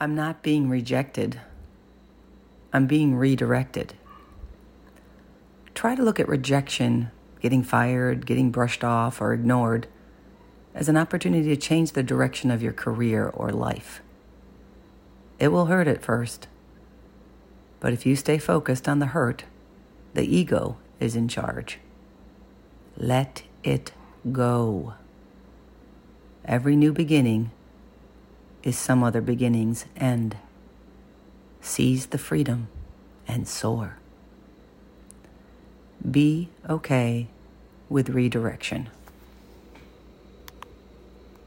I'm not being rejected, I'm being redirected. Try to look at rejection, getting fired, getting brushed off, or ignored as an opportunity to change the direction of your career or life. It will hurt at first, but if you stay focused on the hurt, the ego is in charge. Let it go. Every new beginning is some other beginning's end. Seize the freedom and soar. Be okay with redirection.